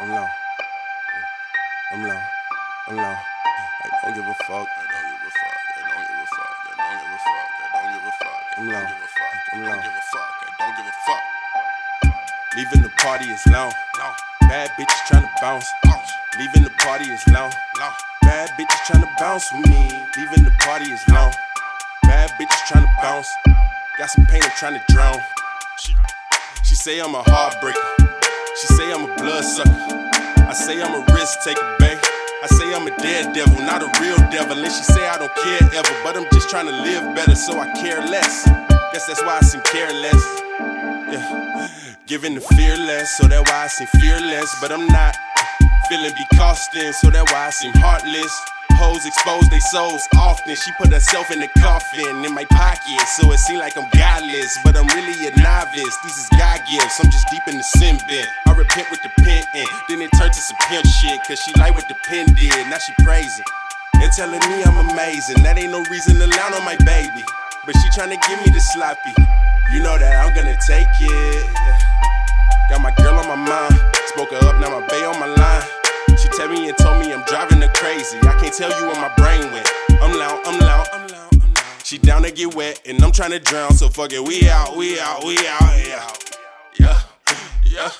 I'm low. I'm low. I'm low. I don't give a fuck. I don't give a fuck. I don't give a fuck. I don't give a fuck. I don't give a fuck. I'm low. I'm low. I don't give a fuck. I don't give a fuck. Leaving the party is long. Bad bitches tryna bounce. Leaving the party is long. Bad bitches tryna bounce with me. Leaving the party is long. Bad bitches tryna bounce. Got some pain, I'm tryna drown. She, she say I'm a heartbreaker. She say I'm a bloodsucker. I say I'm a risk taker, babe. I say I'm a dead devil, not a real devil. And she say I don't care ever, but I'm just trying to live better, so I care less. Guess that's why I seem careless. Yeah, giving the fearless, so that's why I seem fearless. But I'm not feeling be costing, so that's why I seem heartless hoes expose their souls often. She put herself in the coffin in my pocket, so it seems like I'm godless. But I'm really a novice. These is God gifts. I'm just deep in the sin bin. I repent with the pen, and then it turned to some pimp shit. Cause she like what the pen did. Now she praising and telling me I'm amazing. That ain't no reason to lie on my baby. But she trying to give me the sloppy. You know that I'm gonna take it. Got my girl on my mind. Spoke her up, now my bae on my line. She me and told me I'm driving her crazy. I can't tell you where my brain went. I'm loud, I'm loud, I'm loud, I'm loud. She down to get wet, and I'm trying to drown. So fuck it, we out, we out, we out, yeah. Yeah, yeah.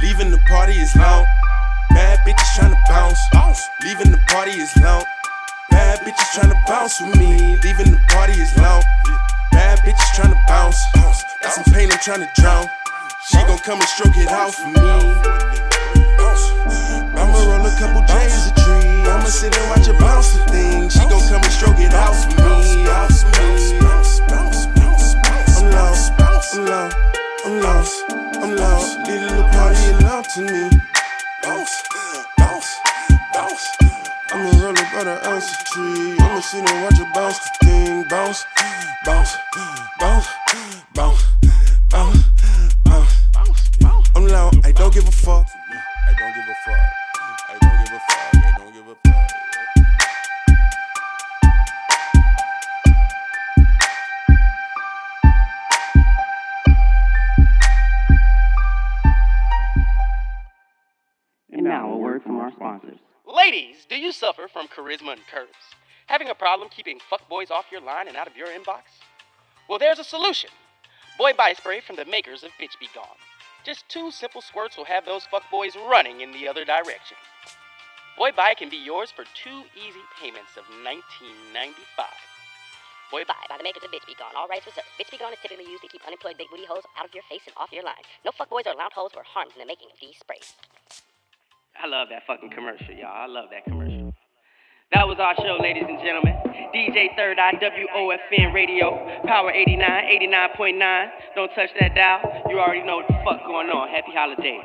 Leaving the party is long. Bad bitches trying to bounce. Leaving the party is long. Bad bitches trying to bounce with me. Leaving the party is long. Bad bitches trying to bounce. Got some pain, I'm trying to drown. She gon' come and stroke it out for me. I'ma roll a couple J's a tree. I'ma sit and watch her bounce the thing. She gon' come and stroke it out for me. Out for me. I'm lost, I'm lost, I'm lost, I'm lost. Leave the little party alone to me. Bounce, bounce, bounce. I'ma roll about an ounce of tree. I'ma sit and watch her bounce the thing. Bounce, bounce, bounce, bounce, bounce, bounce. I'm loud, I don't give a fuck. Now a word from our sponsors. Ladies, do you suffer from charisma and curves? Having a problem keeping fuckboys off your line and out of your inbox? Well, there's a solution. Boy Bye Spray from the makers of Bitch Be Gone. Just two simple squirts will have those fuckboys running in the other direction. Boy Bye can be yours for two easy payments of $19.95. Boy Bye by the makers of Bitch Be Gone. All rights reserved. Bitch Be Gone is typically used to keep unemployed big booty hoes out of your face and off your line. No fuckboys or lounge hoes were harmed in the making of these sprays. I love that fucking commercial, y'all. I love that commercial. That was our show, ladies and gentlemen. DJ Third Eye WOFN Radio, Power 89, 89.9. Don't touch that dial. You already know what the fuck going on. Happy holidays.